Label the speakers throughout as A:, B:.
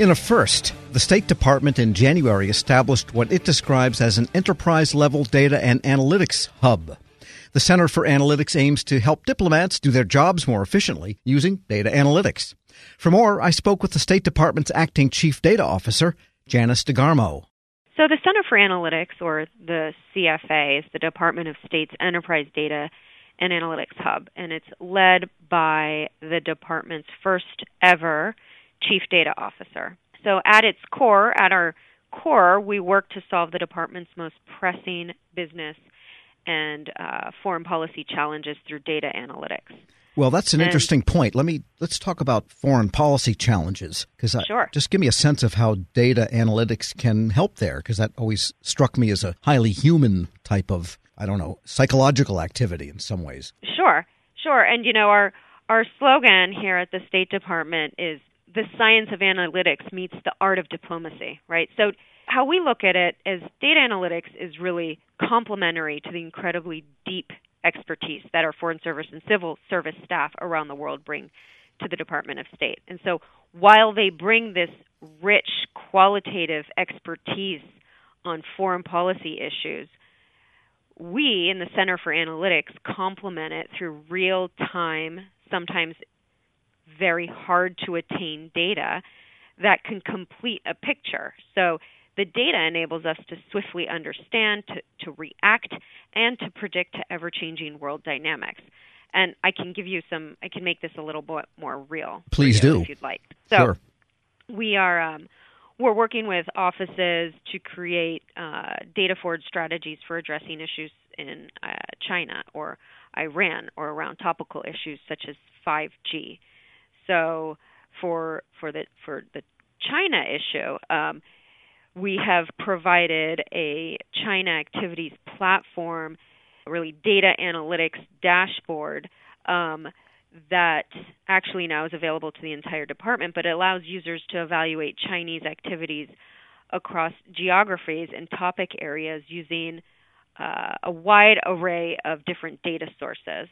A: In a first, the State Department in January established what it describes as an enterprise level data and analytics hub. The Center for Analytics aims to help diplomats do their jobs more efficiently using data analytics. For more, I spoke with the State Department's acting chief data officer, Janice DeGarmo.
B: So, the Center for Analytics, or the CFA, is the Department of State's Enterprise Data and Analytics Hub, and it's led by the department's first ever Chief Data Officer. So, at its core, at our core, we work to solve the department's most pressing business and uh, foreign policy challenges through data analytics.
A: Well, that's an and, interesting point. Let me let's talk about foreign policy challenges because
B: sure.
A: just give me a sense of how data analytics can help there because that always struck me as a highly human type of I don't know psychological activity in some ways.
B: Sure, sure, and you know our our slogan here at the State Department is the science of analytics meets the art of diplomacy, right? So, how we look at it is data analytics is really complementary to the incredibly deep expertise that our foreign service and civil service staff around the world bring to the Department of State. And so, while they bring this rich qualitative expertise on foreign policy issues, we in the Center for Analytics complement it through real time, sometimes very hard to attain data that can complete a picture. So the data enables us to swiftly understand, to, to react, and to predict to ever changing world dynamics. And I can give you some, I can make this a little bit more real.
A: Please do.
B: If you'd like. So
A: sure.
B: we are. Um, we're working with offices to create uh, data forward strategies for addressing issues in uh, China or Iran or around topical issues such as 5G so for for the for the China issue, um, we have provided a China activities platform, really data analytics dashboard um, that actually now is available to the entire department, but it allows users to evaluate Chinese activities across geographies and topic areas using uh, a wide array of different data sources.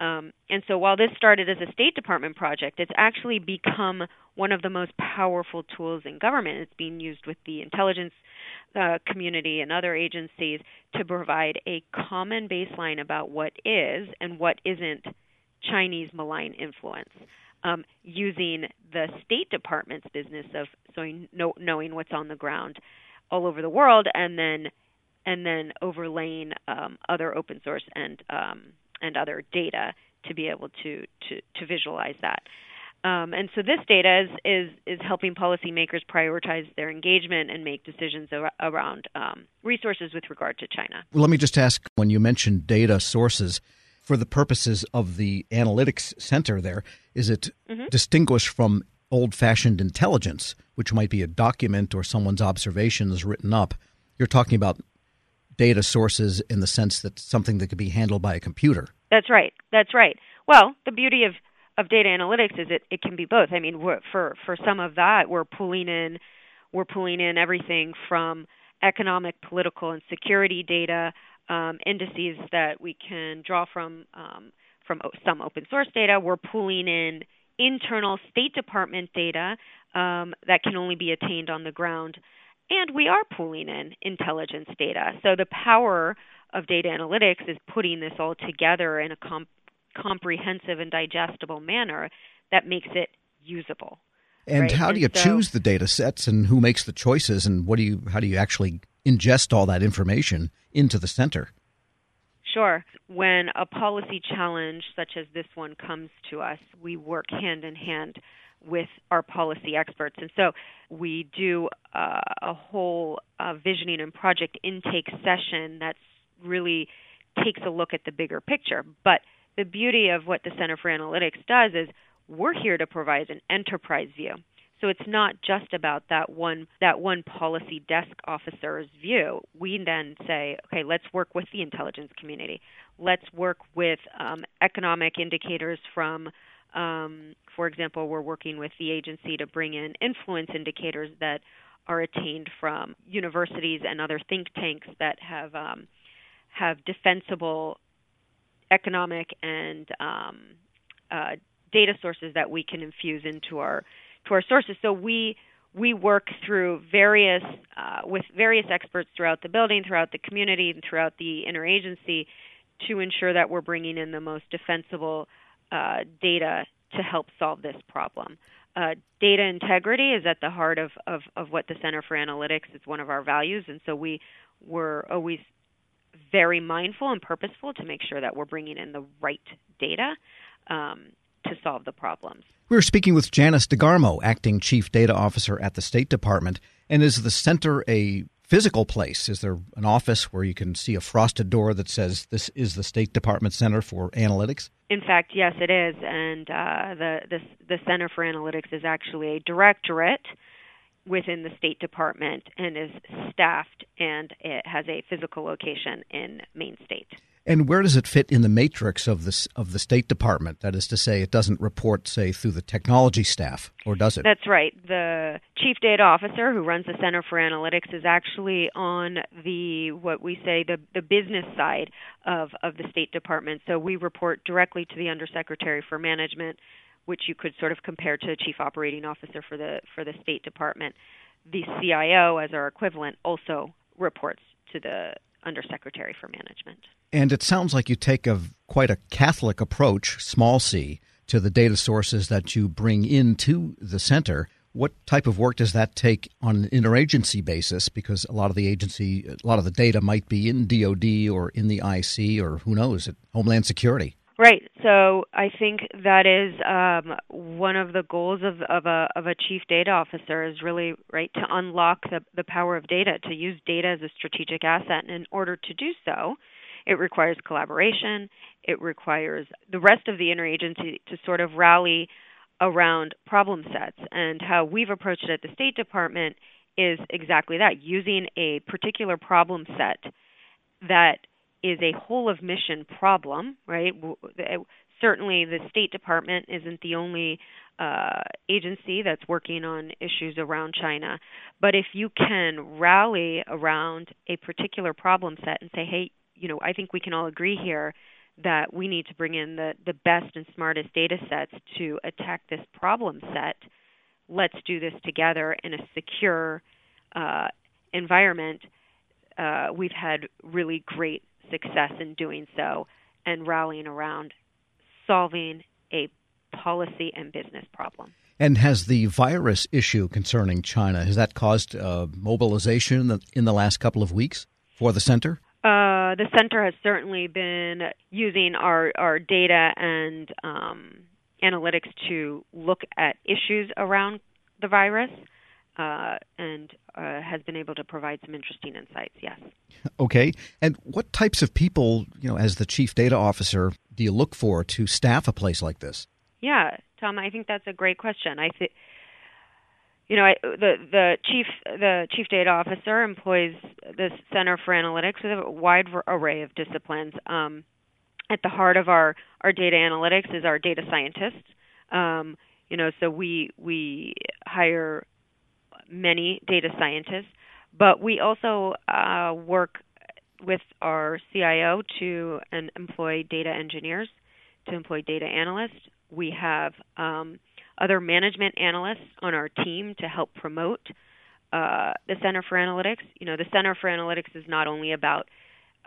B: Um, and so while this started as a State Department project, it's actually become one of the most powerful tools in government. It's being used with the intelligence uh, community and other agencies to provide a common baseline about what is and what isn't Chinese malign influence. Um, using the State Department's business of so knowing what's on the ground all over the world, and then and then overlaying um, other open source and um, and other data to be able to to, to visualize that. Um, and so this data is, is, is helping policymakers prioritize their engagement and make decisions ar- around um, resources with regard to China.
A: Well, let me just ask when you mentioned data sources, for the purposes of the analytics center there, is it mm-hmm. distinguished from old fashioned intelligence, which might be a document or someone's observations written up? You're talking about data sources in the sense that something that could be handled by a computer.
B: That's right. That's right. Well, the beauty of of data analytics is it it can be both. I mean, for for some of that, we're pulling in we're pulling in everything from economic, political, and security data, um, indices that we can draw from um, from some open source data. We're pulling in internal State Department data um, that can only be attained on the ground and we are pulling in intelligence data. So the power of data analytics is putting this all together in a com- comprehensive and digestible manner that makes it usable.
A: And
B: right?
A: how do you
B: so,
A: choose the data sets and who makes the choices and what do you how do you actually ingest all that information into the center?
B: Sure. When a policy challenge such as this one comes to us, we work hand in hand with our policy experts. And so we do uh, a whole uh, visioning and project intake session that really takes a look at the bigger picture. But the beauty of what the Center for Analytics does is we're here to provide an enterprise view. So it's not just about that one that one policy desk officer's view. We then say, okay, let's work with the intelligence community. Let's work with um, economic indicators from um, for example, we're working with the agency to bring in influence indicators that are attained from universities and other think tanks that have um, have defensible economic and um, uh, data sources that we can infuse into our to our sources. So we we work through various uh, with various experts throughout the building, throughout the community, and throughout the interagency to ensure that we're bringing in the most defensible uh, data to help solve this problem. Uh, data integrity is at the heart of, of, of what the Center for Analytics is one of our values, and so we were always very mindful and purposeful to make sure that we're bringing in the right data um, to solve the problems.
A: We're speaking with Janice DeGarmo, acting chief data officer at the State Department. And is the center a physical place? Is there an office where you can see a frosted door that says this is the State Department Center for Analytics?
B: In fact, yes, it is, and uh, the, the the Center for Analytics is actually a directorate within the State Department and is staffed, and it has a physical location in Main State.
A: And where does it fit in the matrix of the of the State Department? That is to say, it doesn't report, say, through the technology staff, or does it?
B: That's right. The chief data officer who runs the Center for Analytics is actually on the what we say the the business side of of the State Department. So we report directly to the Undersecretary for Management, which you could sort of compare to the chief operating officer for the for the State Department. The CIO, as our equivalent, also reports to the Undersecretary for Management.
A: And it sounds like you take a quite a Catholic approach, small c, to the data sources that you bring into the center. What type of work does that take on an interagency basis? Because a lot of the agency, a lot of the data might be in DoD or in the IC or who knows, at Homeland Security.
B: Right. So I think that is um, one of the goals of, of a of a chief data officer is really right to unlock the the power of data, to use data as a strategic asset. And in order to do so, it requires collaboration. It requires the rest of the interagency to sort of rally around problem sets. And how we've approached it at the State Department is exactly that using a particular problem set that is a whole of mission problem, right? Certainly, the State Department isn't the only uh, agency that's working on issues around China. But if you can rally around a particular problem set and say, hey, you know, I think we can all agree here that we need to bring in the, the best and smartest data sets to attack this problem set. Let's do this together in a secure uh, environment. Uh, we've had really great success in doing so and rallying around solving a policy and business problem.
A: And has the virus issue concerning China has that caused uh, mobilization in the, in the last couple of weeks for the center?
B: Uh, the center has certainly been using our, our data and um, analytics to look at issues around the virus uh, and uh, has been able to provide some interesting insights. Yes.
A: Okay. And what types of people, you know, as the chief data officer, do you look for to staff a place like this?
B: Yeah, Tom, I think that's a great question. I think you know, I, the the chief the chief data officer employs the Center for Analytics with a wide array of disciplines. Um, at the heart of our our data analytics is our data scientists. Um, you know, so we we hire many data scientists, but we also uh, work with our CIO to employ data engineers, to employ data analysts. We have um, other management analysts on our team to help promote uh, the Center for Analytics. You know, the Center for Analytics is not only about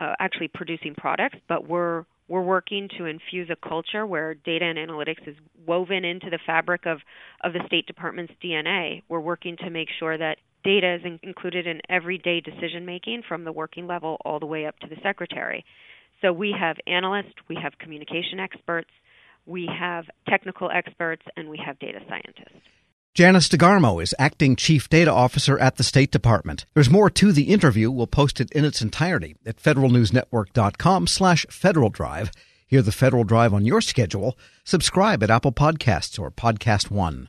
B: uh, actually producing products, but we're we're working to infuse a culture where data and analytics is woven into the fabric of, of the State Department's DNA. We're working to make sure that data is in, included in everyday decision making from the working level all the way up to the secretary. So we have analysts, we have communication experts, we have technical experts, and we have data scientists.
A: Janice DeGarmo is acting chief data officer at the State Department. There's more to the interview. We'll post it in its entirety at federalnewsnetwork.com slash Federal Drive. Hear the Federal Drive on your schedule. Subscribe at Apple Podcasts or Podcast One.